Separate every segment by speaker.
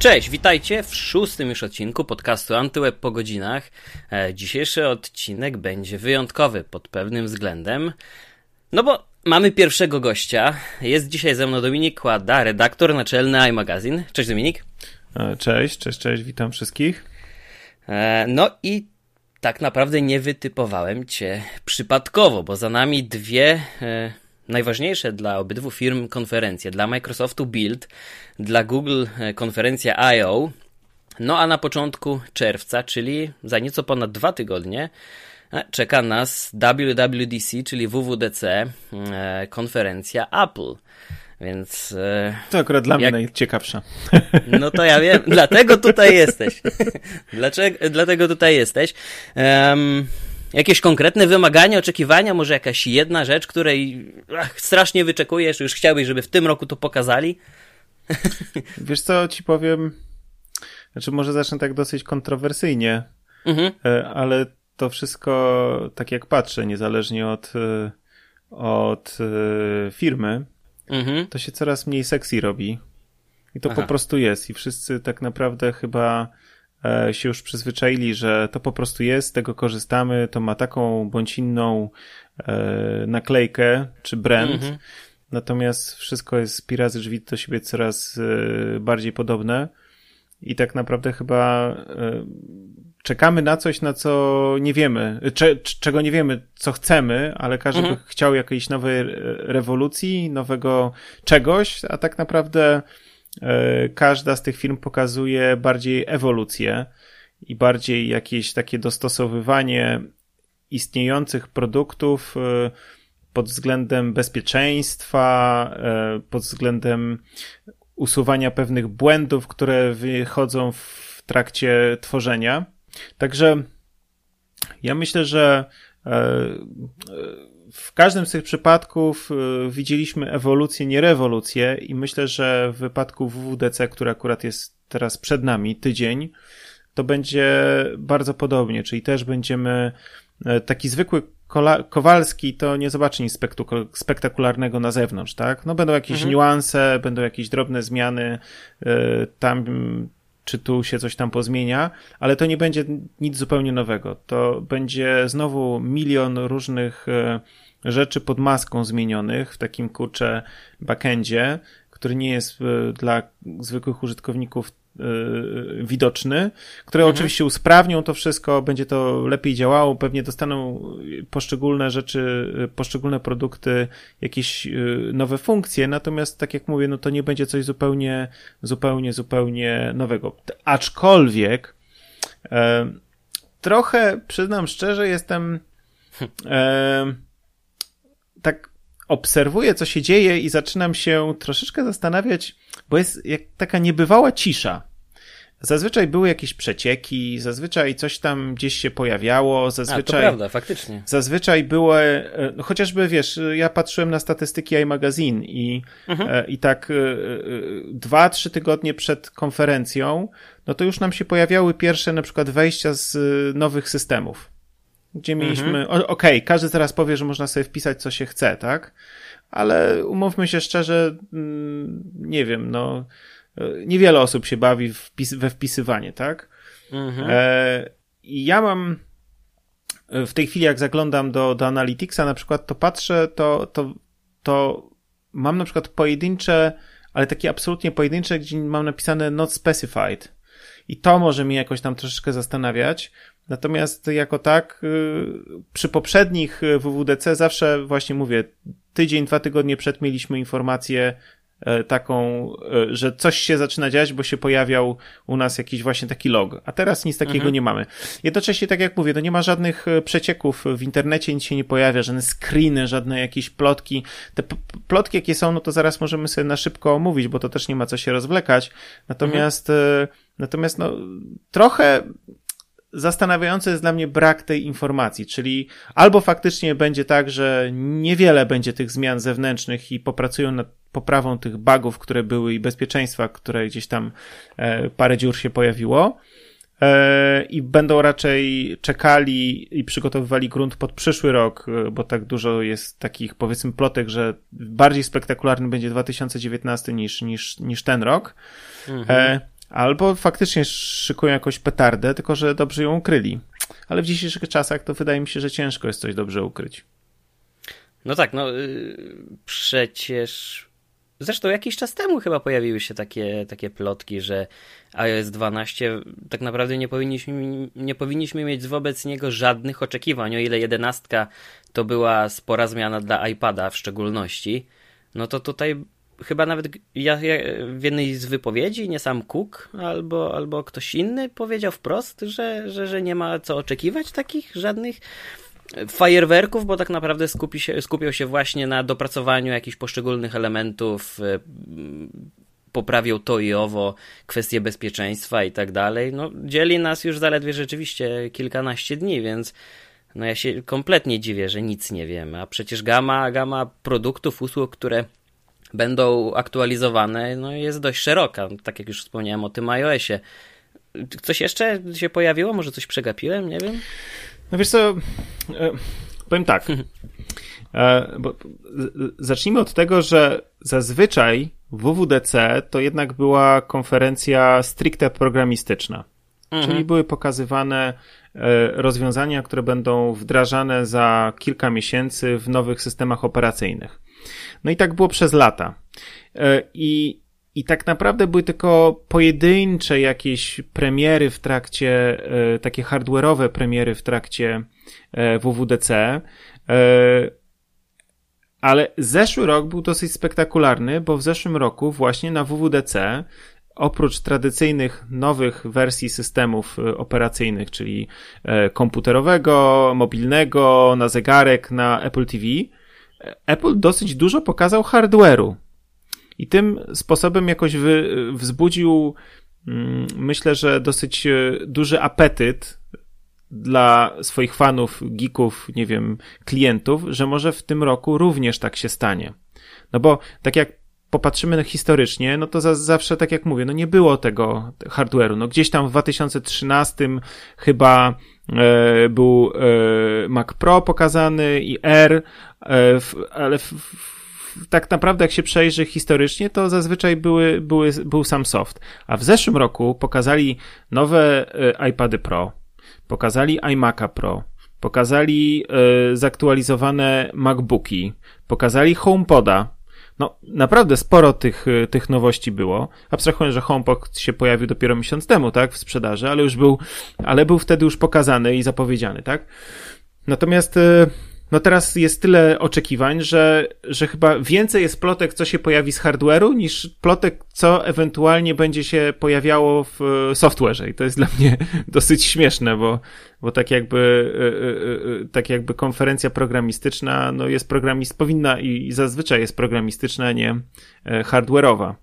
Speaker 1: Cześć, witajcie w szóstym już odcinku podcastu Antyweb po godzinach. E, dzisiejszy odcinek będzie wyjątkowy pod pewnym względem. No bo mamy pierwszego gościa. Jest dzisiaj ze mną Dominik Kłada, redaktor naczelny iMagazine. Cześć Dominik.
Speaker 2: E, cześć, cześć, cześć, witam wszystkich.
Speaker 1: E, no i tak naprawdę nie wytypowałem cię przypadkowo, bo za nami dwie najważniejsze dla obydwu firm konferencje. Dla Microsoftu Build, dla Google e, konferencja I.O., no a na początku czerwca, czyli za nieco ponad dwa tygodnie, e, czeka nas WWDC, czyli WWDC, e, konferencja Apple. Więc.
Speaker 2: To akurat dla jak... mnie najciekawsza.
Speaker 1: No to ja wiem, dlatego tutaj jesteś. Dlaczego, dlatego tutaj jesteś. Um, Jakieś konkretne wymagania, oczekiwania, może jakaś jedna rzecz, której ach, strasznie wyczekujesz, już chciałbyś, żeby w tym roku to pokazali?
Speaker 2: Wiesz co, ci powiem, znaczy może zacznę tak dosyć kontrowersyjnie, mhm. E, ale to wszystko, tak jak patrzę, niezależnie od, e, od e, firmy, mhm. to się coraz mniej sexy robi. I to Aha. po prostu jest. I wszyscy tak naprawdę chyba się już przyzwyczaili, że to po prostu jest, z tego korzystamy, to ma taką bądź inną naklejkę czy brand. Mhm. Natomiast wszystko jest pi razy drzwi do siebie coraz e, bardziej podobne i tak naprawdę chyba czekamy na coś, na co nie wiemy, cze, czego nie wiemy, co chcemy, ale każdy mhm. by chciał jakiejś nowej rewolucji, nowego czegoś, a tak naprawdę każda z tych firm pokazuje bardziej ewolucję i bardziej jakieś takie dostosowywanie istniejących produktów pod względem bezpieczeństwa, e, pod względem usuwania pewnych błędów, które wychodzą w trakcie tworzenia. Także ja myślę, że w każdym z tych przypadków y, widzieliśmy ewolucję, nie rewolucję i myślę, że w wypadku WWDC, który akurat jest teraz przed nami, tydzień, to będzie bardzo podobnie, czyli też będziemy e, taki zwykły Kowalski to nie zobaczy nic spektakularnego na zewnątrz, tak? No będą jakieś mhm. niuanse, będą jakieś drobne zmiany, e, tam czy tu się coś tam pozmienia, ale to nie będzie nic zupełnie nowego. To będzie znowu milion różnych e, rzeczy pod maską zmienionych w takim kurcze backendzie, który nie jest e, dla zwykłych użytkowników e, widoczny, które mhm. oczywiście usprawnią to wszystko, będzie to lepiej działało, pewnie dostaną poszczególne rzeczy, poszczególne produkty, jakieś nowe funkcje, natomiast tak jak mówię, no to nie będzie coś zupełnie, zupełnie, zupełnie nowego. Aczkolwiek e, trochę, przyznam szczerze, jestem e, tak obserwuję, co się dzieje i zaczynam się troszeczkę zastanawiać, bo jest jak taka niebywała cisza. Zazwyczaj były jakieś przecieki, zazwyczaj coś tam gdzieś się pojawiało, zazwyczaj...
Speaker 1: A, to prawda, faktycznie.
Speaker 2: Zazwyczaj było, e, chociażby wiesz, ja patrzyłem na statystyki iMagazine i, mhm. E, i tak e, dwa, trzy tygodnie przed konferencją, no to już nam się pojawiały pierwsze na przykład wejścia z nowych systemów gdzie mieliśmy, mhm. okej, okay, każdy teraz powie, że można sobie wpisać, co się chce, tak? Ale umówmy się szczerze, mm, nie wiem, no, niewiele osób się bawi wpis we wpisywanie, tak? Mhm. E, I ja mam w tej chwili, jak zaglądam do, do Analyticsa na przykład, to patrzę, to, to, to mam na przykład pojedyncze, ale takie absolutnie pojedyncze, gdzie mam napisane not specified. I to może mnie jakoś tam troszeczkę zastanawiać, Natomiast jako tak, y, przy poprzednich y, WWDC zawsze właśnie mówię, tydzień, dwa tygodnie przed mieliśmy informację e, taką, e, że coś się zaczyna dziać, bo się pojawiał u nas jakiś właśnie taki log, a teraz nic takiego mhm. nie mamy. Jednocześnie, tak jak mówię, to nie ma żadnych e, przecieków w internecie, nic się nie pojawia, żadne screeny, żadne jakieś plotki. Te plotki, jakie są, no to zaraz możemy sobie na szybko omówić, bo to też nie ma co się rozwlekać. Natomiast, mhm. natomiast no, trochę zastanawiający jest dla mnie brak tej informacji, czyli albo faktycznie będzie tak, że niewiele będzie tych zmian zewnętrznych i popracują nad poprawą tych bugów, które były i bezpieczeństwa, które gdzieś tam e, parę dziur się pojawiło e, i będą raczej czekali i przygotowywali grunt pod przyszły rok, e, bo tak dużo jest takich powiedzmy plotek, że bardziej spektakularny będzie 2019 niż, niż, niż ten rok. Mhm. Albo faktycznie szykują jakąś petardę, tylko że dobrze ją ukryli. Ale w dzisiejszych czasach to wydaje mi się, że ciężko jest coś dobrze ukryć.
Speaker 1: No tak, no yy, przecież. Zresztą jakiś czas temu chyba pojawiły się takie, takie plotki, że iOS 12 tak naprawdę nie powinniśmy, nie powinniśmy mieć wobec niego żadnych oczekiwań. O ile 11 to była spora zmiana dla iPada w szczególności, no to tutaj chyba nawet ja, ja, w jednej z wypowiedzi, nie sam Cook albo, albo ktoś inny powiedział wprost, że, że, że nie ma co oczekiwać takich żadnych fajerwerków, bo tak naprawdę skupi się, skupiał się właśnie na dopracowaniu jakichś poszczególnych elementów, e, poprawił to i owo, kwestie bezpieczeństwa i tak dalej. No, dzieli nas już zaledwie rzeczywiście kilkanaście dni, więc no ja się kompletnie dziwię, że nic nie wiemy, a przecież gama, gama produktów, usług, które będą aktualizowane, no jest dość szeroka, tak jak już wspomniałem o tym iOSie. Coś jeszcze się pojawiło? Może coś przegapiłem? Nie wiem.
Speaker 2: No wiesz co, e, powiem tak. E, bo, zacznijmy od tego, że zazwyczaj WWDC to jednak była konferencja stricte programistyczna. Mhm. Czyli były pokazywane e, rozwiązania, które będą wdrażane za kilka miesięcy w nowych systemach operacyjnych. No i tak było przez lata. E, I, i tak naprawdę były tylko pojedyncze jakieś premiery w trakcie, e, takie hardware'owe premiery w trakcie e, WWDC. Ale zeszły rok był dosyć spektakularny, bo w zeszłym roku właśnie na WWDC oprócz tradycyjnych nowych wersji systemów operacyjnych, czyli komputerowego, mobilnego, na zegarek, na Apple TV, Apple dosyć dużo pokazał hardware'u. I tym sposobem jakoś wy, wzbudził, mm, myślę, że dosyć e, duży apetyt dla swoich fanów, geeków, nie wiem, klientów, że może w tym roku również tak się stanie. No bo tak jak popatrzymy historycznie, no to za, zawsze, tak jak mówię, no nie było tego hardware'u. No gdzieś tam w 2013 chyba był e, Mac Pro pokazany i R, e, ale tak naprawdę jak się przejrzy historycznie, to zazwyczaj były, były, był sam soft. A w zeszłym roku pokazali nowe e, iPady Pro, pokazali iMac'a Pro, pokazali e, zaktualizowane MacBooki, pokazali HomePoda, no, naprawdę sporo tych, y, tych nowości było. Abstrahując, że HomePod się pojawił dopiero miesiąc temu, tak, w sprzedaży, ale już był, ale był wtedy już pokazany i zapowiedziany, tak. Natomiast y, no teraz jest tyle oczekiwań, że, że chyba więcej jest plotek, co się pojawi z hardware'u, niż plotek, co ewentualnie będzie się pojawiało w e, software'ze. I to jest dla mnie dosyć śmieszne, bo, bo tak jakby, e, e, tak jakby konferencja programistyczna, no jest programist, powinna i, i zazwyczaj jest programistyczna, a nie hardware'owa.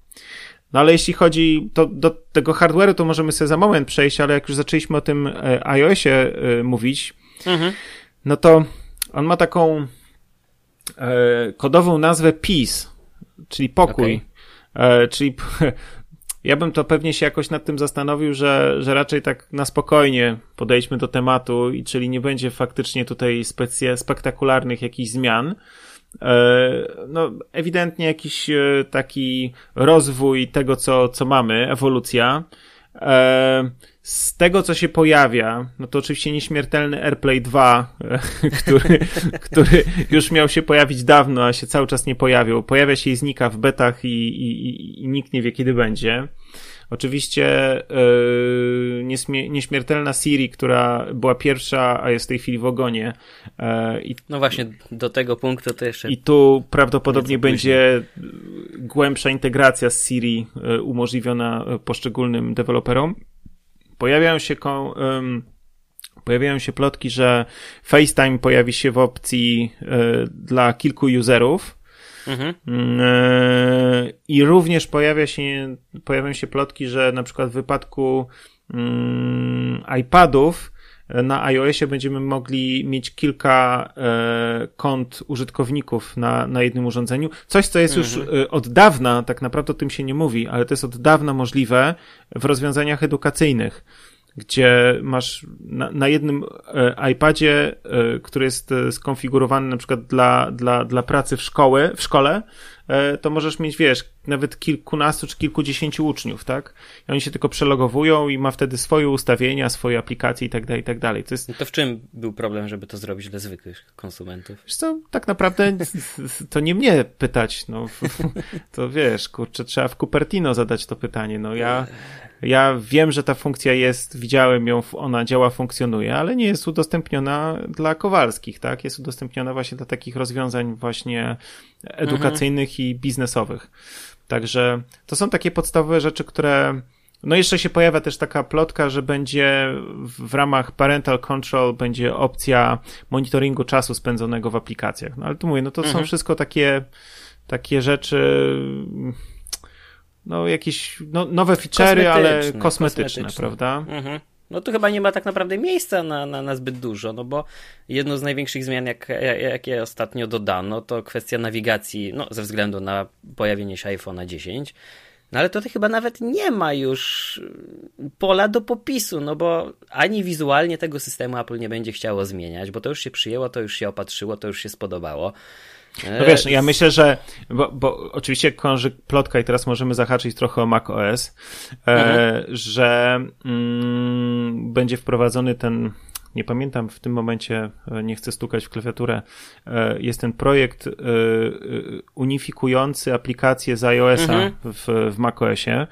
Speaker 2: No ale jeśli chodzi to, do tego hardware'u, to możemy sobie za moment przejść, ale jak już zaczęliśmy o tym iOSie mówić, mhm. no to on ma taką e, kodową nazwę Peace, czyli pokój. Okay. E, czyli ja bym to pewnie się jakoś nad tym zastanowił, że, że raczej tak na spokojnie podejdźmy do tematu i czyli nie będzie faktycznie tutaj specja, spektakularnych jakichś zmian. E, no, ewidentnie jakiś e, taki rozwój tego, co, co mamy, ewolucja. E, z tego, co się pojawia, no to oczywiście nieśmiertelny AirPlay 2, który, który już miał się pojawić dawno, a się cały czas nie pojawił. Pojawia się i znika w betach i, i, i nikt nie wie, kiedy będzie. Oczywiście yy, nieśmiertelna Siri, która była pierwsza, a jest w tej chwili w ogonie.
Speaker 1: Yy, i, no właśnie, do tego punktu to jeszcze.
Speaker 2: I tu prawdopodobnie będzie głębsza integracja z Siri yy, umożliwiona poszczególnym deweloperom. Pojawiają się um, pojawiają się plotki, że FaceTime pojawi się w opcji y, dla kilku userów. Mhm. Y, I również pojawia się, pojawiają się plotki, że na przykład w wypadku y, iPadów na iOSie będziemy mogli mieć kilka e, kont użytkowników na, na jednym urządzeniu. Coś, co jest mhm. już e, od dawna, tak naprawdę o tym się nie mówi, ale to jest od dawna możliwe w rozwiązaniach edukacyjnych gdzie masz na, na jednym e, iPadzie, e, który jest e, skonfigurowany na przykład dla, dla, dla pracy w, szkoły, w szkole, to możesz mieć, wiesz, nawet kilkunastu czy kilkudziesięciu uczniów, tak? I oni się tylko przelogowują i ma wtedy swoje ustawienia, swoje aplikacje i tak dalej, i tak dalej.
Speaker 1: To, jest... No to w czym był problem, żeby to zrobić dla zwykłych konsumentów?
Speaker 2: Wiesz co, tak naprawdę to nie mnie pytać, no. To wiesz, kurczę, trzeba w Cupertino zadać to pytanie, no ja... Ja wiem, że ta funkcja jest, widziałem ją, ona działa, funkcjonuje, ale nie jest udostępniona dla Kowalskich, tak? Jest udostępniona właśnie dla takich rozwiązań właśnie edukacyjnych mhm. i biznesowych. Także to są takie podstawowe rzeczy, które no jeszcze się pojawia też taka plotka, że będzie w ramach parental control będzie opcja monitoringu czasu spędzonego w aplikacjach. No ale tu mówię, no to mhm. są wszystko takie takie rzeczy no jakieś no, nowe feature'y, ale kosmetyczne, kosmetyczne, prawda? Mhm.
Speaker 1: No to chyba nie ma tak naprawdę miejsca na, na, na zbyt dużo, no bo jedną z największych zmian, jak, jakie ostatnio dodano, to kwestia nawigacji, no ze względu na pojawienie się iPhone'a 10. No ale to chyba nawet nie ma już pola do popisu, no bo ani wizualnie tego systemu Apple nie będzie chciało zmieniać, bo to już się przyjęło, to już się opatrzyło, to już się spodobało.
Speaker 2: No wiesz, ja myślę, że, bo, bo oczywiście krąży plotka i teraz możemy zahaczyć trochę o macOS, e, mhm. że mm, będzie wprowadzony ten, nie pamiętam w tym momencie, e, nie chcę stukać w klawiaturę, e, jest ten projekt unifikujący aplikacje z iOS-a mhm. w, w macOSie. E,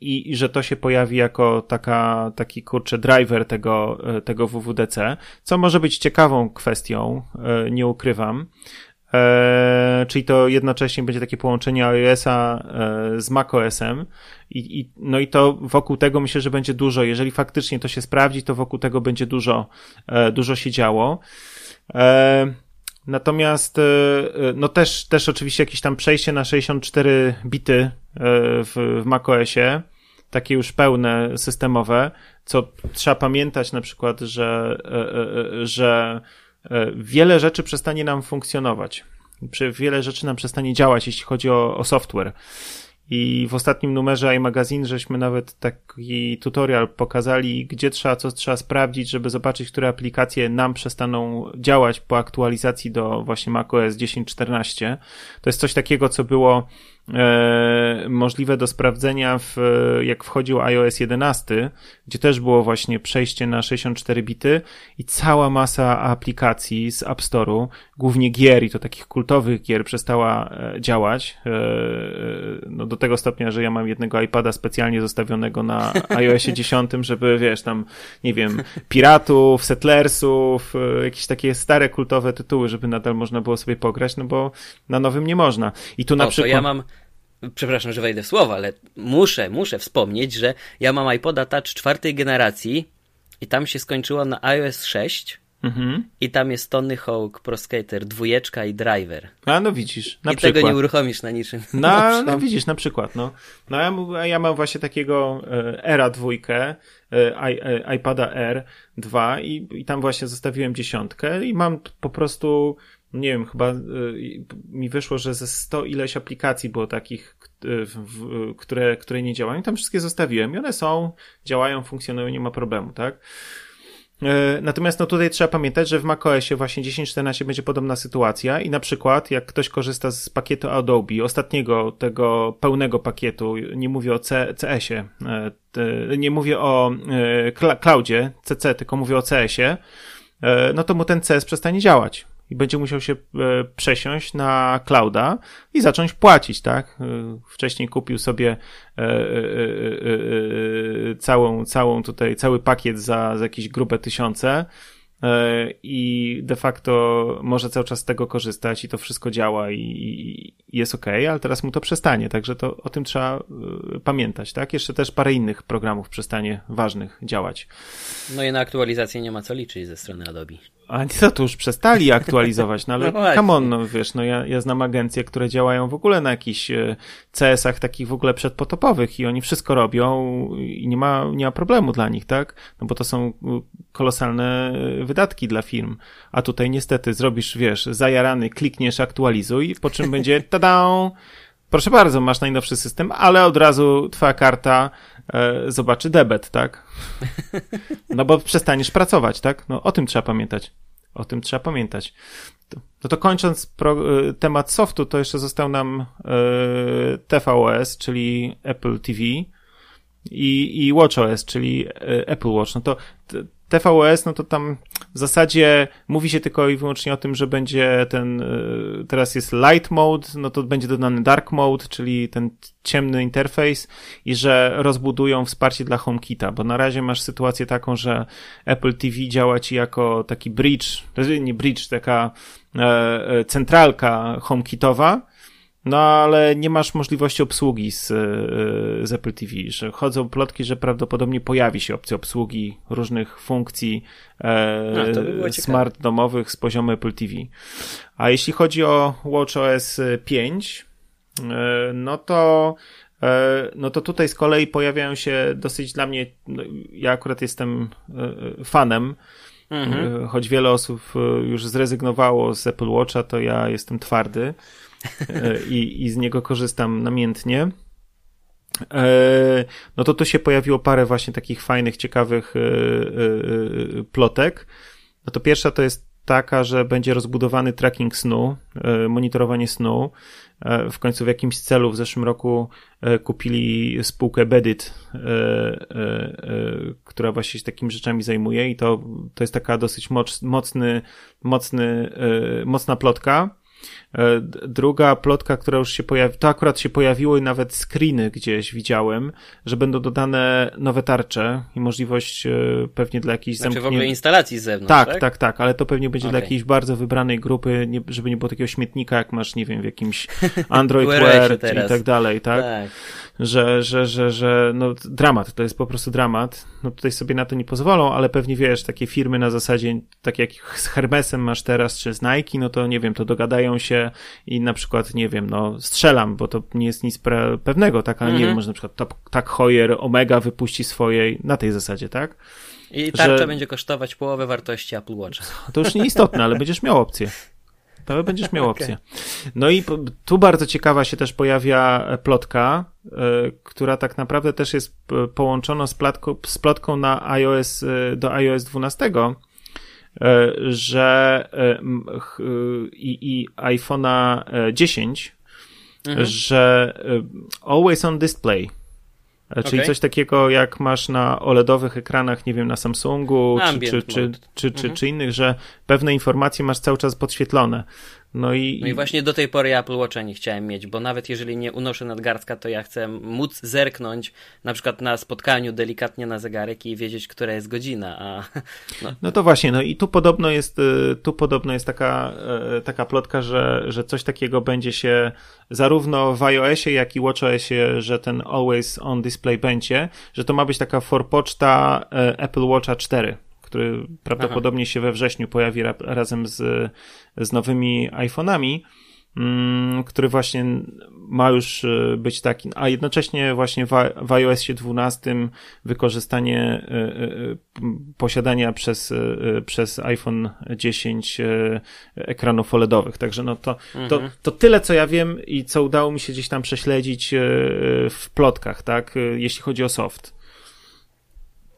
Speaker 2: i, i że to się pojawi jako taka, taki kurczę driver tego, e, tego WWDC, co może być ciekawą kwestią, e, nie ukrywam. czyli to jednocześnie będzie takie połączenie iOS-a z macOS-em i, i, no i to wokół tego myślę, że będzie dużo, jeżeli faktycznie to się sprawdzi, to wokół tego będzie dużo, dużo się działo. Natomiast, e, e, no też, też oczywiście jakieś tam przejście na 64 bity e, w, w macOSie, takie już pełne, systemowe, co trzeba pamiętać na przykład, że, że wiele rzeczy przestanie nam funkcjonować. Wiele rzeczy nam przestanie działać, jeśli chodzi o, o software. I w ostatnim numerze iMagazine żeśmy nawet taki tutorial pokazali, gdzie trzeba, co trzeba sprawdzić, żeby zobaczyć, które aplikacje nam przestaną działać po aktualizacji do właśnie macOS 10.14. To jest coś takiego, co było e, możliwe do sprawdzenia w, jak wchodził iOS 11, gdzie też było właśnie przejście na 64 bity i cała masa aplikacji z App Store'u, głównie gier i to takich kultowych gier przestała e, działać. E, no do tego stopnia, że ja mam jednego iPada specjalnie zostawionego na iOSie 10, żeby wiesz, tam, nie wiem, piratów, settlersów, jakieś takie stare kultowe tytuły, żeby nadal można było sobie pograć, no bo na nowym nie można. I tu na przykład...
Speaker 1: ja mam przepraszam, że wejdę w słowo, ale muszę, muszę wspomnieć, że ja mam iPoda Touch czwartej generacji i tam się skończyło na iOS 6 mhm. i tam jest Tony Hawk, Pro Skater, dwójeczka i driver.
Speaker 2: A no widzisz,
Speaker 1: na I przykład. tego nie uruchomisz na niczym.
Speaker 2: No, no widzisz, na przykład, no. No ja, ja mam właśnie takiego e, Era dwójkę, e, e, iPada R 2 i, i tam właśnie zostawiłem dziesiątkę i mam po prostu nie wiem, chyba y, mi wyszło, że ze 100 ileś aplikacji było takich, które, które nie działają. Tam wszystkie zostawiłem i one są, działają, funkcjonują, nie ma problemu, tak? E, natomiast no tutaj trzeba pamiętać, że w macOSie właśnie 10.14 będzie podobna sytuacja i na przykład jak ktoś korzysta z pakietu Adobe, ostatniego tego pełnego pakietu, nie mówię o C, CS-ie, e, nie mówię o e, cloudzie, CC, tylko mówię o CS-ie, no to mu ten CS przestanie działać i będzie musiał się e, przesiąść na clouda i zacząć płacić, tak? E, wcześniej kupił sobie e, całą, całą tutaj, cały pakiet za, za jakieś grube tysiące i de facto może cały czas z tego korzystać i to wszystko działa i, jest ok, ale teraz mu to przestanie, także to o tym trzeba pamiętać, tak? Jeszcze też parę innych programów przestanie ważnych działać.
Speaker 1: No i na aktualizację nie ma co liczyć ze strony Adobe.
Speaker 2: A co, to już przestali aktualizować, no ale no come on, no wiesz, no ja, ja znam agencje, które działają w ogóle na jakichś e, CS-ach takich w ogóle przedpotopowych i oni wszystko robią i nie ma, nie ma problemu dla nich, tak? No bo to są kolosalne e, wydatki dla firm. A tutaj niestety zrobisz, wiesz, zajarany, klikniesz aktualizuj, po czym będzie tada Proszę bardzo, masz najnowszy system, ale od razu twoja karta e, zobaczy debet, tak? No bo przestaniesz pracować, tak? No o tym trzeba pamiętać. O tym trzeba pamiętać. No to kończąc pro, e, temat softu, to jeszcze został nam e, TVOS, czyli Apple TV i, i WatchOS, czyli e, Apple Watch. No to TVOS, no to tam w zasadzie mówi się tylko i wyłącznie o tym, że będzie ten, y, teraz jest light mode, no to będzie dodany dark mode, czyli ten ciemny interfejs i że rozbudują wsparcie dla HomeKita, bo na razie masz sytuację taką, że Apple TV działa ci jako taki bridge, nie bridge, taka e, e, centralka HomeKitowa, no ale nie masz możliwości obsługi z, e, z Apple TV, że chodzą plotki, że prawdopodobnie pojawi się opcja obsługi różnych funkcji e, no, smart domowych z poziomu Apple TV. A jeśli chodzi o WatchOS 5, e, no to e, no to tutaj z kolei pojawiają się dosyć dla mnie, no, ja akurat jestem e, fanem, mhm. choć wiele osób już zrezygnowało z Apple Watcha, to ja jestem twardy. E, i, i z niego korzystam namiętnie. E, no to tu się pojawiło parę właśnie takich fajnych, ciekawych e, plotek. No to pierwsza to jest taka, że będzie rozbudowany tracking snu, monitorowanie snu. W końcu w jakimś celu w zeszłym roku kupili spółkę Bedit, która właśnie się takimi rzeczami zajmuje i to, to jest taka dosyć mocny, mocny, mocna plotka. E, druga plotka, która już się pojawiła, to akurat się pojawiło i nawet screeny gdzieś widziałem, że będą dodane nowe tarcze i możliwość e, pewnie dla jakiejś
Speaker 1: znaczy zamkniętej... w ogóle instalacji z zewnątrz,
Speaker 2: tak?
Speaker 1: Tak,
Speaker 2: tak, tak, ale to pewnie będzie okay. dla jakiejś bardzo wybranej grupy, nie, żeby nie było takiego śmietnika, jak masz, nie wiem, w jakimś Android Wear i tak dalej, tak? tak że, że, że, że no dramat, to jest po prostu dramat. No tutaj sobie na to nie pozwolą, ale pewnie wiesz, takie firmy na zasadzie, tak jak z Hermesem masz teraz, czy z Nike, no to nie wiem, to dogadają się i na przykład, nie wiem, no strzelam, bo to nie jest nic pewnego, tak, ale mm -hmm. nie mhm. wiem, może na przykład tak, tak Hoyer, Omega wypuści swojej na tej zasadzie, tak?
Speaker 1: I tarcza że... będzie kosztować połowę wartości Apple Watcha.
Speaker 2: To już nieistotne, ale będziesz miał opcję. To będziesz miał opcję. No i tu bardzo ciekawa się też pojawia plotka, e, która tak naprawdę też jest połączona z, plotką, z plotką na iOS, e, do iOS 12, e, że i, i iPhone'a 10, mhm. że Always on Display E, czyli okay. coś takiego, jak masz na OLEDowych ekranach, nie wiem, na Samsungu czy, czy, czy, czy, mhm. czy, innych, że pewne informacje masz cały czas podświetlone.
Speaker 1: No i, no i właśnie do tej pory Apple Watcha nie chciałem mieć, bo nawet jeżeli nie unoszę nadgarstka, to ja chcę móc zerknąć na przykład na spotkaniu delikatnie na zegarek i wiedzieć, która jest godzina. A,
Speaker 2: no. no to właśnie, no i tu podobno jest, y, tu podobno jest taka, y, taka plotka, że, że coś takiego będzie się zarówno w iOSie, jak i WatchOSie, że ten Always On Display będzie, że to ma być taka forpoczta y, Apple Watcha 4 który prawdopodobnie Aha. się we wrześniu pojawi ra razem z, z nowymi iPhone'ami, mm, który właśnie ma już e, być taki, a jednocześnie właśnie w, w iOSie 12 wykorzystanie e, e, posiadania przez, przez iPhone 10 ekranów OLEDowych. Także no to, mhm. to, to tyle, co ja wiem i co udało mi się gdzieś tam prześledzić w plotkach, tak, jeśli chodzi o soft.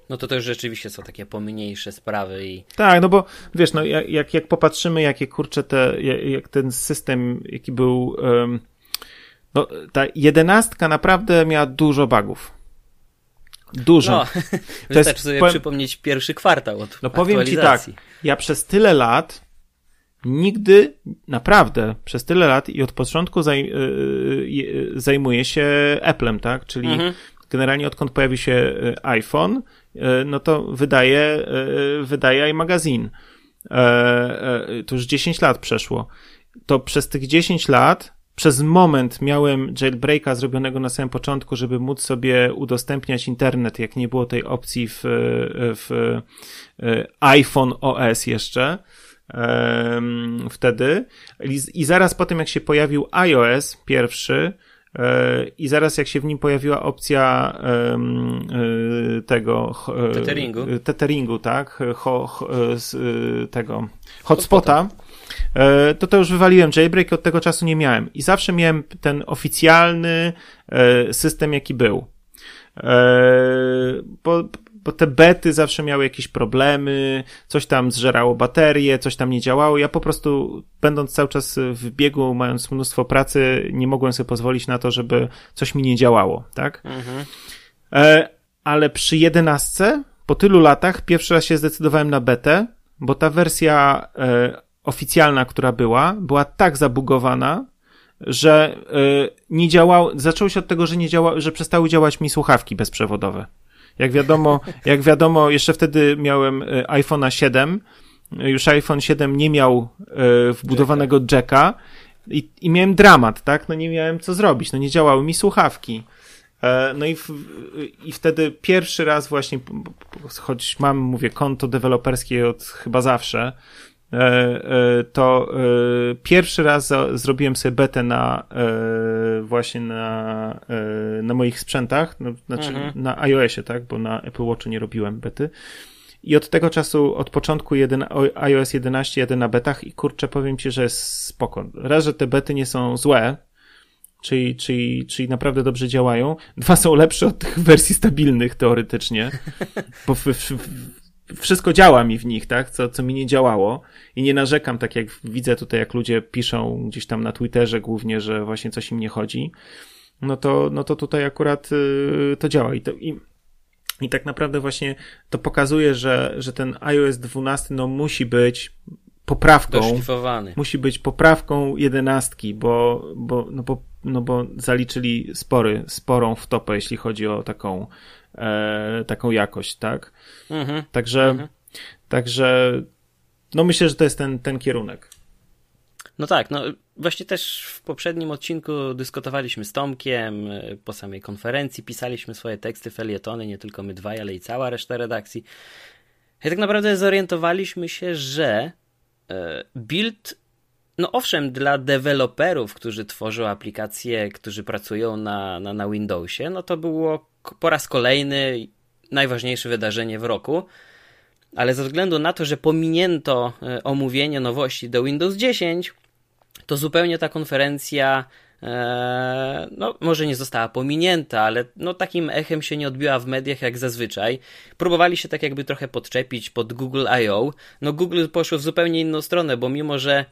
Speaker 1: No to też rzeczywiście są takie pomniejsze sprawy i...
Speaker 2: Tak, no bo wiesz, no jak, jak popatrzymy, jakie kurcze te, jak ten system, jaki był, um, no ta jedenastka naprawdę miała dużo bugów. Dużo. No,
Speaker 1: to wystarczy jest, sobie powiem, przypomnieć pierwszy kwartał od No powiem ci tak,
Speaker 2: ja przez tyle lat nigdy, naprawdę, przez tyle lat i od początku zaj, yy, zajmuję się Applem, tak? Czyli mhm. Generalnie odkąd pojawił się y, iPhone, E, no to wydaje, e, wydaje iMagazine. E, to już 10 lat przeszło. To przez tych 10 lat przez moment miałem jailbreaka zrobionego na samym początku, żeby móc sobie udostępniać internet, jak nie było tej opcji w, w iPhone OS jeszcze wtedy. I zaraz po tym, jak się pojawił iOS pierwszy, i zaraz jak się w nim pojawiła opcja e, tego
Speaker 1: e, tetheringu,
Speaker 2: tetheringu tak, ho, ho, e, tego hotspota, to to już wywaliłem jailbreak, od tego czasu nie miałem. I zawsze miałem ten oficjalny system, jaki był. bo, bo te bety zawsze miały jakieś problemy, coś tam zżerało baterie, coś tam nie działało. Ja po prostu, będąc cały czas w biegu, mając mnóstwo pracy, nie mogłem sobie pozwolić na to, żeby coś mi nie działało, tak? Mhm. E, ale przy jedenastce, po tylu latach, pierwszy raz się zdecydowałem na betę, bo ta wersja e, oficjalna, która była, była tak zabugowana, że e, nie działał, zaczęło się od tego, że nie działa, że przestały działać mi słuchawki bezprzewodowe. Jak wiadomo, jak wiadomo, jeszcze wtedy miałem e, iPhone'a 7, już iPhone 7 nie miał e, wbudowanego jacka i, i miałem dramat, tak? No nie miałem co zrobić, no nie działały mi słuchawki. E, no i, w, i wtedy pierwszy raz właśnie, choć mam, mówię, konto deweloperskie od chyba zawsze, to e, pierwszy raz zrobiłem sobie betę na właśnie na, na moich sprzętach, no, znaczy mhm. na iOSie, tak, bo na Apple Watchu nie robiłem bety. I od tego czasu, od początku jeden, iOS 11 jedę na betach i kurczę, powiem ci, że jest spoko. Raz, że te bety nie są złe, czyli, czyli, czyli naprawdę dobrze działają. Dwa są lepsze od tych wersji stabilnych teoretycznie, bo w, w, wszystko działa mi w nich, tak, co, co mi nie działało. I nie narzekam, tak jak widzę tutaj, jak ludzie piszą gdzieś tam na Twitterze głównie, że właśnie coś im nie chodzi, no to, no to tutaj akurat y, to działa. I, to, i, i tak naprawdę właśnie to pokazuje, że, że ten iOS 12 no musi być poprawką, musi być poprawką jedenastki, bo, bo, no bo, no bo zaliczyli spory, sporą wtopę, jeśli chodzi o taką e, taką jakość, tak? Mhm. Także, mhm. także, no myślę, że to jest ten, ten kierunek.
Speaker 1: No tak, no właśnie też w poprzednim odcinku dyskutowaliśmy z Tomkiem e, po samej konferencji, pisaliśmy swoje teksty, felietony, nie tylko my dwaj, ale i cała reszta redakcji. I tak naprawdę zorientowaliśmy się, że e, build, no owszem, dla deweloperów, którzy tworzą aplikacje, którzy pracują na, na, na Windowsie, no to było po raz kolejny najważniejsze wydarzenie w roku. Ale ze względu na to, że pominięto e, omówienie nowości do Windows 10, to zupełnie ta konferencja e, no, może nie została pominięta, ale no, takim echem się nie odbiła w mediach jak zazwyczaj. Próbowali się tak jakby trochę podczepić pod Google I.O. No Google poszło w zupełnie inną stronę, bo mimo, że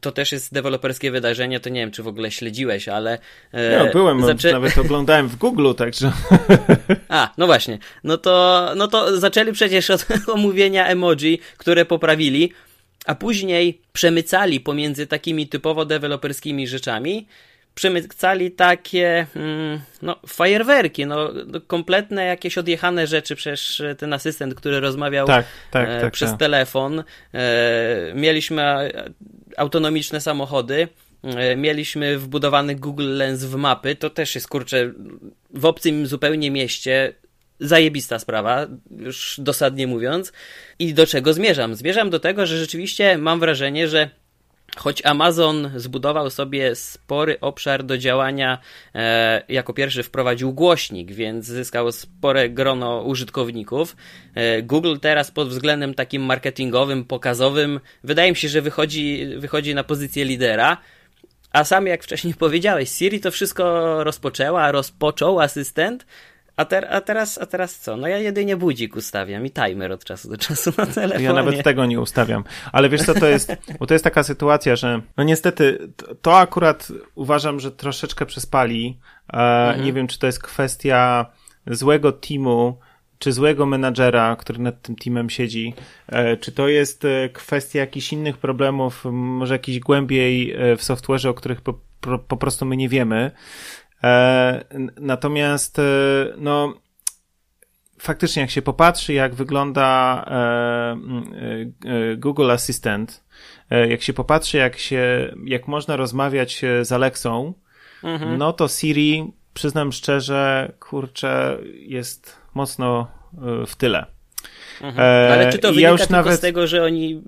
Speaker 1: to też jest deweloperskie wydarzenie, to nie wiem, czy w ogóle śledziłeś, ale...
Speaker 2: No, byłem, zaczę... nawet oglądałem w Google, także...
Speaker 1: A, no właśnie. No to, no to zaczęli przecież od omówienia emoji, które poprawili, a później przemycali pomiędzy takimi typowo deweloperskimi rzeczami przemycali takie mm, no, fajerwerki, no, kompletne jakieś odjechane rzeczy, przecież ten asystent, który rozmawiał tak, tak, e, tak, przez tak. telefon, e, mieliśmy autonomiczne samochody, e, mieliśmy wbudowany Google Lens w mapy, to też jest, kurczę, w obcym zupełnie mieście zajebista sprawa, już dosadnie mówiąc. I do czego zmierzam? Zmierzam do tego, że rzeczywiście mam wrażenie, że Choć Amazon zbudował sobie spory obszar do działania, e, jako pierwszy wprowadził głośnik, więc zyskał spore grono użytkowników. E, Google teraz pod względem takim marketingowym, pokazowym, wydaje mi się, że wychodzi, wychodzi na pozycję lidera. A sam, jak wcześniej powiedziałeś, Siri to wszystko rozpoczęła, rozpoczął asystent, a, ter, a, teraz, a teraz co? No ja jedynie budzik ustawiam i timer od czasu do czasu na telefonie.
Speaker 2: Ja nawet tego nie ustawiam. Ale wiesz co to jest? Bo to jest taka sytuacja, że no niestety to akurat uważam, że troszeczkę przespali. E, mhm. Nie wiem, czy to jest kwestia złego teamu, czy złego menadżera, który nad tym teamem siedzi, e, czy to jest e, kwestia jakichś innych problemów, może jakiś głębiej w software'ze, o których po, po, po prostu my nie wiemy. E, natomiast, e, no, faktycznie, jak się popatrzy, jak wygląda e, Google Assistant, jak się popatrzy, jak się, jak można rozmawiać z Alexą, mhm. no to Siri, przyznam szczerze, kurczę, jest mocno w tyle.
Speaker 1: Mhm. Ale czy to wynika ja tylko nawet... z tego, że oni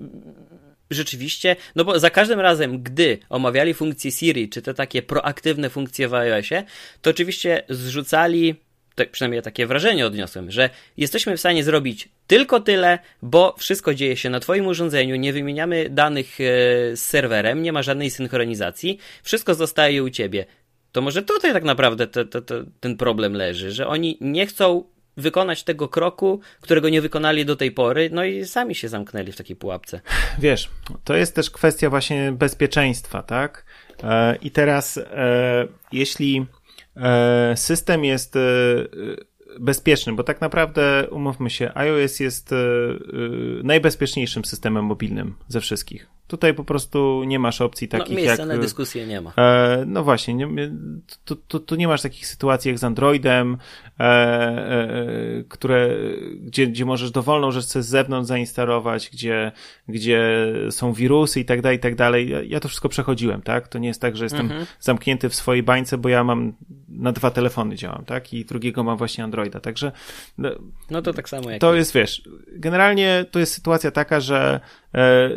Speaker 1: rzeczywiście, no bo za każdym razem, gdy omawiali funkcje Siri, czy te takie proaktywne funkcje w iOSie, to oczywiście zrzucali tak przynajmniej takie wrażenie odniosłem, że jesteśmy w stanie zrobić tylko tyle, bo wszystko dzieje się na Twoim urządzeniu, nie wymieniamy danych e, z serwerem, nie ma żadnej synchronizacji, wszystko zostaje u Ciebie. to może tutaj tak naprawdę te, te, te, ten problem leży, że oni nie chcą wykonać tego kroku, którego nie wykonali do tej pory, no i sami się zamknęli w takiej pułapce.
Speaker 2: Wiesz, to jest też kwestia właśnie bezpieczeństwa, tak? E, I teraz, e, jeśli e, system jest bezpieczny, bo tak naprawdę, umówmy się, iOS jest najbezpieczniejszym systemem mobilnym ze wszystkich. Tutaj po prostu nie masz opcji no, takich
Speaker 1: no,
Speaker 2: miejsca
Speaker 1: jak... na dyskusję nie ma.
Speaker 2: E, no właśnie, nie, tu, tu, tu, nie masz takich sytuacji jak z Androidem, e, e, które, gdzie, gdzie możesz dowolną rzecz z zewnątrz zainstalować, gdzie, gdzie są wirusy i tak dalej, i tak dalej. Ja, ja to wszystko przechodziłem, tak? To nie jest tak, że jestem mhm. zamknięty w swojej bańce, bo ja mam na dwa telefony działam, tak? I drugiego mam właśnie Androida, także...
Speaker 1: No, no to tak samo jak...
Speaker 2: To jest, wiesz, generalnie to jest sytuacja taka, że e,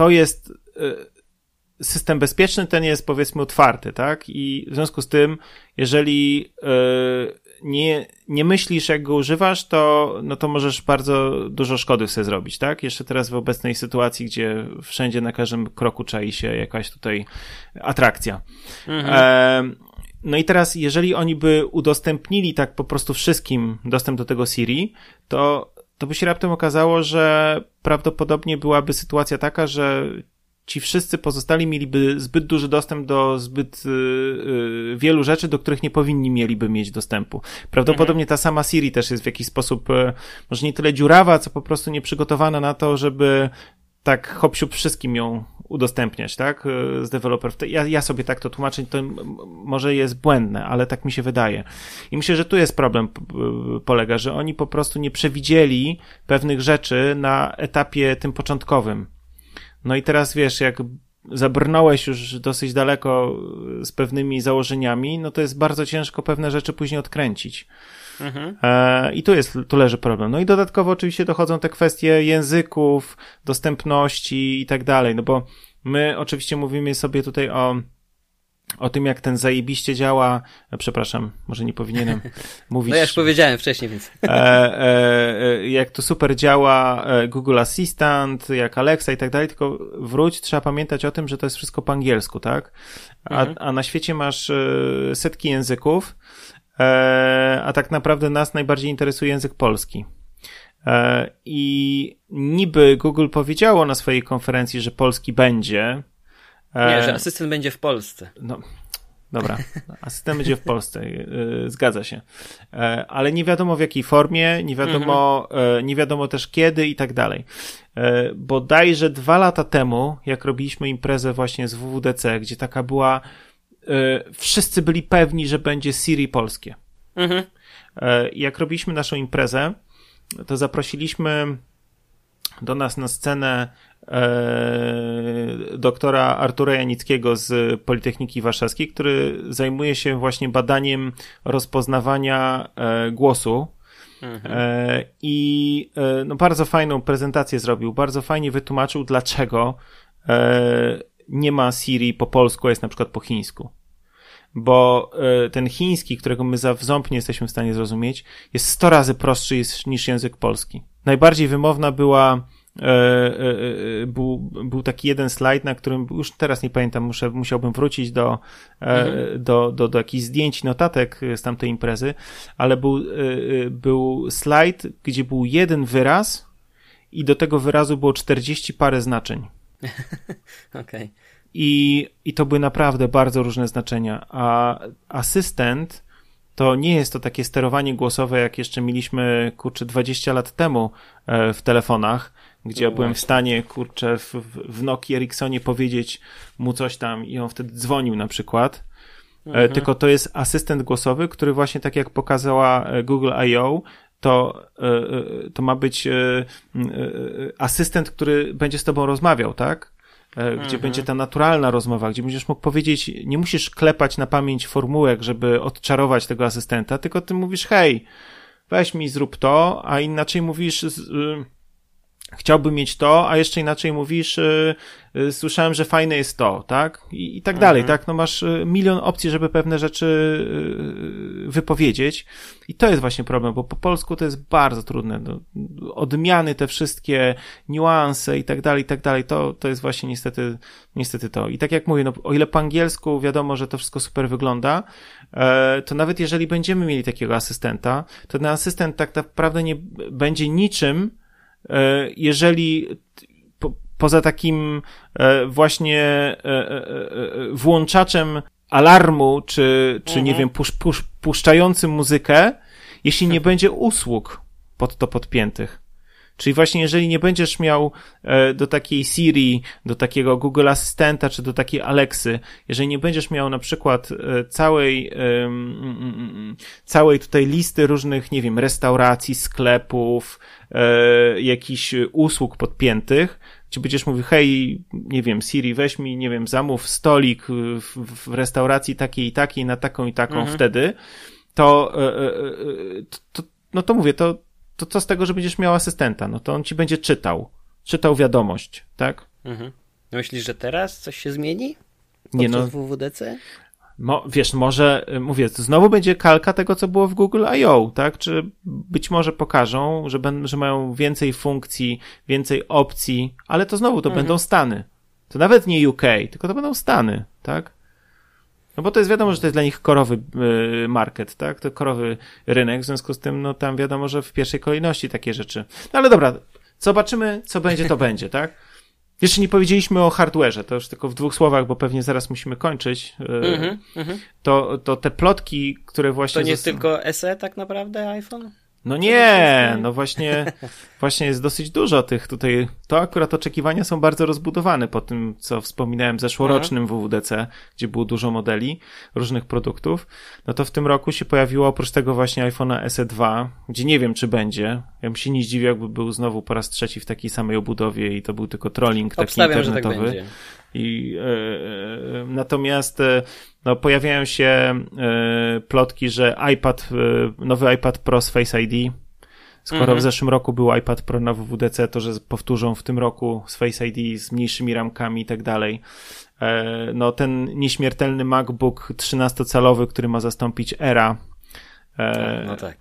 Speaker 2: to jest e, system bezpieczny, ten jest powiedzmy otwarty, tak? I w związku z tym, jeżeli e, nie, nie myślisz, jak go używasz, to, no to możesz bardzo dużo szkody sobie zrobić, tak? Jeszcze teraz w obecnej sytuacji, gdzie wszędzie na każdym kroku czai się jakaś tutaj atrakcja. Mhm. E, no i teraz, jeżeli oni by udostępnili tak po prostu wszystkim dostęp do tego Siri, to to by się raptem okazało, że prawdopodobnie byłaby sytuacja taka, że ci wszyscy pozostali mieliby zbyt duży dostęp do zbyt yy, wielu rzeczy, do których nie powinni mieliby mieć dostępu. Prawdopodobnie ta sama Siri też jest w jakiś sposób yy, może nie tyle dziurawa, co po prostu nieprzygotowana na to, żeby tak hop wszystkim ją udostępniać, tak, e, z deweloperów. Ja, ja sobie tak to tłumaczę, to może jest błędne, ale tak mi się wydaje. I myślę, że tu jest problem polega, że oni po prostu nie przewidzieli pewnych rzeczy na etapie tym początkowym. No i teraz wiesz, jak zabrnąłeś już dosyć daleko z pewnymi założeniami, no to jest bardzo ciężko pewne rzeczy później odkręcić. Mhm. E, I tu jest, tu leży problem. No i dodatkowo oczywiście dochodzą te kwestie języków, dostępności i tak dalej, no bo my oczywiście mówimy sobie tutaj o o tym, jak ten zajebiście działa. E, przepraszam, może nie powinienem mówić.
Speaker 1: No ja już powiedziałem wcześniej, więc. E,
Speaker 2: e, jak to super działa e, Google Assistant, jak Alexa i tak dalej, tylko wróć, trzeba pamiętać o tym, że to jest wszystko po angielsku, tak? A, mhm. a na świecie masz setki języków E, a tak naprawdę nas najbardziej interesuje język polski. E, I niby Google powiedziało na swojej konferencji, że polski będzie.
Speaker 1: E, Nie, że asystent będzie w Polsce.
Speaker 2: No, dobra, asystent będzie w Polsce, zgadza się. Ale nie wiadomo w jakiej formie, nie wiadomo, mhm. nie wiadomo też kiedy i tak dalej. Bodajże dwa lata temu, jak robiliśmy imprezę właśnie z WWDC, gdzie taka była E, wszyscy byli pewni, że będzie Siri polskie. Mhm. E, jak robiliśmy naszą imprezę, to zaprosiliśmy do nas na scenę e, doktora Artura Janickiego z Politechniki Warszawskiej, który zajmuje się właśnie badaniem rozpoznawania e, głosu. Mhm. E, I e, no, bardzo fajną prezentację zrobił, bardzo fajnie wytłumaczył, dlaczego nie ma Siri po polsku, a jest na przykład po chińsku. Bo y, ten chiński, którego my za w ząb nie jesteśmy w stanie zrozumieć, jest 100 razy prostszy niż język polski. Najbardziej wymowna była e, e, był, był taki jeden slajd, na którym już teraz nie pamiętam, muszę, musiałbym wrócić do, mhm. do, do, do jakichś zdjęć, notatek z tamtej imprezy, ale był, był slajd, gdzie był jeden wyraz i do tego wyrazu było 40 parę znaczeń.
Speaker 1: Okej. Okay.
Speaker 2: I, I to były naprawdę bardzo różne znaczenia. A asystent to nie jest to takie sterowanie głosowe, jak jeszcze mieliśmy, kurczę, 20 lat temu e, w telefonach, gdzie no ja byłem w stanie, kurczę, w, w Nokia Ericssonie powiedzieć mu coś tam i on wtedy dzwonił na przykład. E, mhm. Tylko to jest asystent głosowy, który właśnie tak jak pokazała e, Google I.O., to, to ma być asystent, który będzie z tobą rozmawiał, tak? E, gdzie mhm. będzie ta naturalna rozmowa, gdzie będziesz mógł powiedzieć, nie musisz klepać na pamięć formułek, żeby odczarować tego asystenta, tylko ty mówisz, hej, weź mi zrób to, a inaczej mówisz, y, chciałbym mieć to, a jeszcze inaczej mówisz, y, y, słyszałem, że fajne jest to, tak? I, i tak dalej, mhm. tak? No masz milion opcji, żeby pewne rzeczy wypowiedzieć i to jest właśnie problem, bo po polsku to jest bardzo trudne. No, odmiany, te wszystkie niuanse i tak dalej, i tak dalej, to, to jest właśnie niestety, niestety to. I tak jak mówię, no, o ile po angielsku wiadomo, że to wszystko super wygląda, e, to nawet jeżeli będziemy mieli takiego asystenta, to ten asystent tak naprawdę nie będzie niczym, E, jeżeli po, poza takim e, właśnie włączaczem alarmu, czy, czy mhm. nie wiem, pusz, pusz, puszczającym muzykę, jeśli nie będzie usług pod to podpiętych. Czyli właśnie jeżeli nie będziesz miał do takiej Siri, do takiego Google Asystenta, czy do takiej Alexy, jeżeli nie będziesz miał na przykład całej, całej tutaj listy różnych, nie wiem, restauracji, sklepów, e, jakichś usług podpiętych, gdzie będziesz mówił, hej, nie wiem, Siri, weź mi, nie wiem, zamów stolik w, w restauracji takiej i takiej na taką i taką mhm. wtedy, to, e, e, e, to, no to mówię, to, to co z tego, że będziesz miał asystenta? No to on ci będzie czytał, czytał wiadomość, tak?
Speaker 1: Mhm. Myślisz, że teraz coś się zmieni? Nie no. WWDC?
Speaker 2: Mo, wiesz, może, y, mówię, znowu będzie kalka tego, co było w Google I.O., tak? Czy być może pokażą, że, ben, że mają więcej funkcji, więcej opcji, ale to znowu to mhm. będą Stany. To nawet nie UK, tylko to będą Stany, tak? No bo to jest wiadomo, że to jest dla nich korowy y, market, tak? To korowy rynek, w związku z tym, no tam wiadomo, że w pierwszej kolejności takie rzeczy. No ale dobra, zobaczymy, co będzie, to będzie, tak? Jeszcze nie powiedzieliśmy o hardware'ze, to już tylko w dwóch słowach, bo pewnie zaraz musimy kończyć. Mm -hmm, to, to te plotki, które właśnie...
Speaker 1: To nie jest tylko SE tak naprawdę iPhone?
Speaker 2: No nie, no właśnie, właśnie jest dosyć dużo tych tutaj. To akurat oczekiwania są bardzo rozbudowane po tym, co wspominałem zeszłorocznym Aha. WWDC, gdzie było dużo modeli różnych produktów. No to w tym roku się pojawiło oprócz tego właśnie iPhone'a SE2, gdzie nie wiem, czy będzie. Ja bym się nie zdziwił, jakby był znowu po raz trzeci w takiej samej obudowie i to był tylko trolling taki Obstawiam, internetowy. Że tak będzie. I, e, e, natomiast e, no, pojawiają się e, plotki, że iPad, nowy iPad Pro z Face ID, skoro mhm. w zeszłym roku był iPad Pro na WWDC, to że powtórzą w tym roku z Face ID z mniejszymi ramkami i tak dalej. No, ten nieśmiertelny MacBook 13-calowy, który ma zastąpić Era.
Speaker 1: No tak.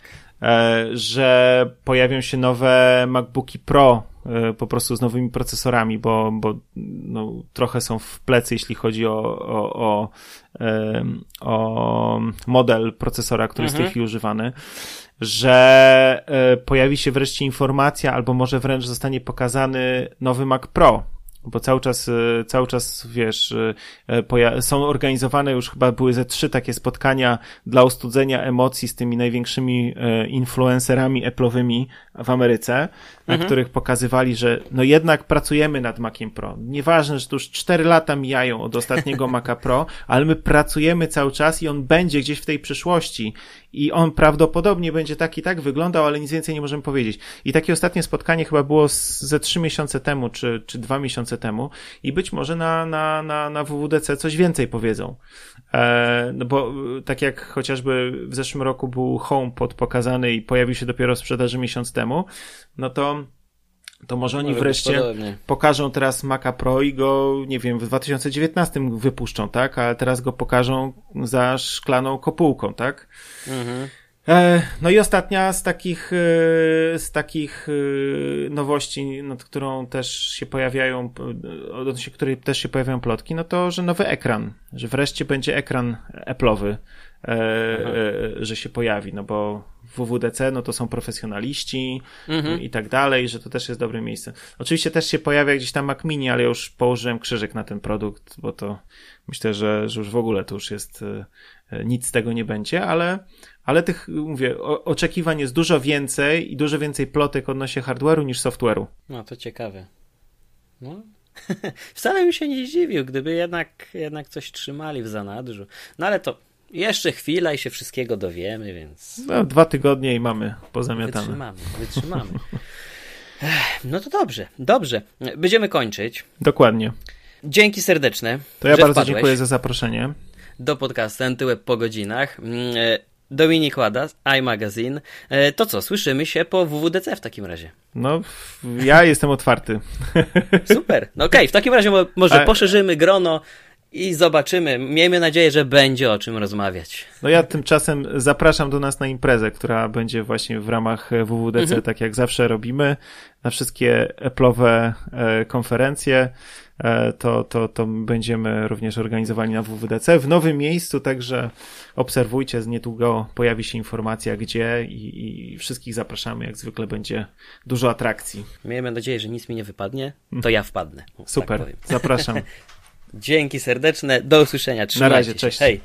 Speaker 2: Że pojawią się nowe MacBooki Pro E, po prostu z nowymi procesorami, bo, bo no, trochę są w plecy, jeśli chodzi o, o, o, o model procesora, który mhm. jest w tej mhm. chwili używany, że e, pojawi się wreszcie informacja, albo może wręcz zostanie pokazany nowy Mac Pro, bo cały czas, e, cały czas, wiesz, są organizowane już chyba były ze trzy takie spotkania dla ostudzenia emocji z tymi największymi influencerami Apple'owymi w Ameryce, na mhm. których pokazywali, że no jednak pracujemy nad Maciem Pro. Nieważne, że to już 4 lata mijają od ostatniego Maca Pro, ale my pracujemy cały czas i on będzie gdzieś w tej przyszłości i on prawdopodobnie będzie tak i tak wyglądał, ale nic więcej nie możemy powiedzieć. I takie ostatnie spotkanie chyba było ze trzy miesiące temu, czy, czy dwa miesiące temu i być może na, na, na, na WWDC coś więcej powiedzą. E, no bo e, tak jak chociażby w zeszłym roku był HomePod pokazany i pojawił się dopiero w sprzedaży miesiąc temu, no to to może oni wreszcie pokażą teraz Maca Pro i go, nie wiem, w 2019 wypuszczą, tak? Ale teraz go pokażą za szklaną kopułką, tak? Mhm. E, no i ostatnia z takich, e, z takich e, nowości, nad którą też się pojawiają, odnośnie której też się pojawiają plotki, no to, że nowy ekran, że wreszcie będzie ekran Apple'owy, że się pojawi, no bo WWDC, no to są profesjonaliści mhm. i tak dalej, że to też jest dobre miejsce. Oczywiście też się pojawia gdzieś tam Mac Mini, ale już położyłem krzyżyk na ten produkt, bo to myślę, że, że już w ogóle to już jest, nic z tego nie będzie, ale ale tych, mówię, oczekiwań jest dużo więcej i dużo więcej plotek odnośnie hardware'u niż software'u.
Speaker 1: No to ciekawe. No. Wcale bym się nie zdziwił, gdyby jednak, jednak coś trzymali w zanadrzu. No ale to jeszcze chwila i się wszystkiego dowiemy, więc.
Speaker 2: No, dwa tygodnie i mamy pozamiatane.
Speaker 1: Wytrzymamy, wytrzymamy. No to dobrze, dobrze. Będziemy kończyć.
Speaker 2: Dokładnie.
Speaker 1: Dzięki serdeczne.
Speaker 2: To ja bardzo wpadłeś. dziękuję za zaproszenie
Speaker 1: do podcastu Antyweb po godzinach. Mm, e, Dominik Ładas, iMagazine. E, to co, słyszymy się po WWDC w takim razie.
Speaker 2: No, ja jestem otwarty.
Speaker 1: Super. No okej, okay, w takim razie może poszerzymy grono i zobaczymy. Miejmy nadzieję, że będzie o czym rozmawiać.
Speaker 2: No ja tymczasem zapraszam do nas na imprezę, która będzie właśnie w ramach WWDC, mhm. tak jak zawsze robimy, na wszystkie Apple'owe e, konferencje. E, to, to, to będziemy również organizowani na WWDC w nowym miejscu, także obserwujcie, niedługo pojawi się informacja gdzie i, i wszystkich zapraszamy, jak zwykle będzie dużo atrakcji.
Speaker 1: Miejmy nadzieję, że nic mi nie wypadnie, to ja wpadnę.
Speaker 2: Super, tak zapraszam.
Speaker 1: Dzięki serdeczne, do usłyszenia. Trzymajcie
Speaker 2: Na razie, cześć.
Speaker 1: Hej.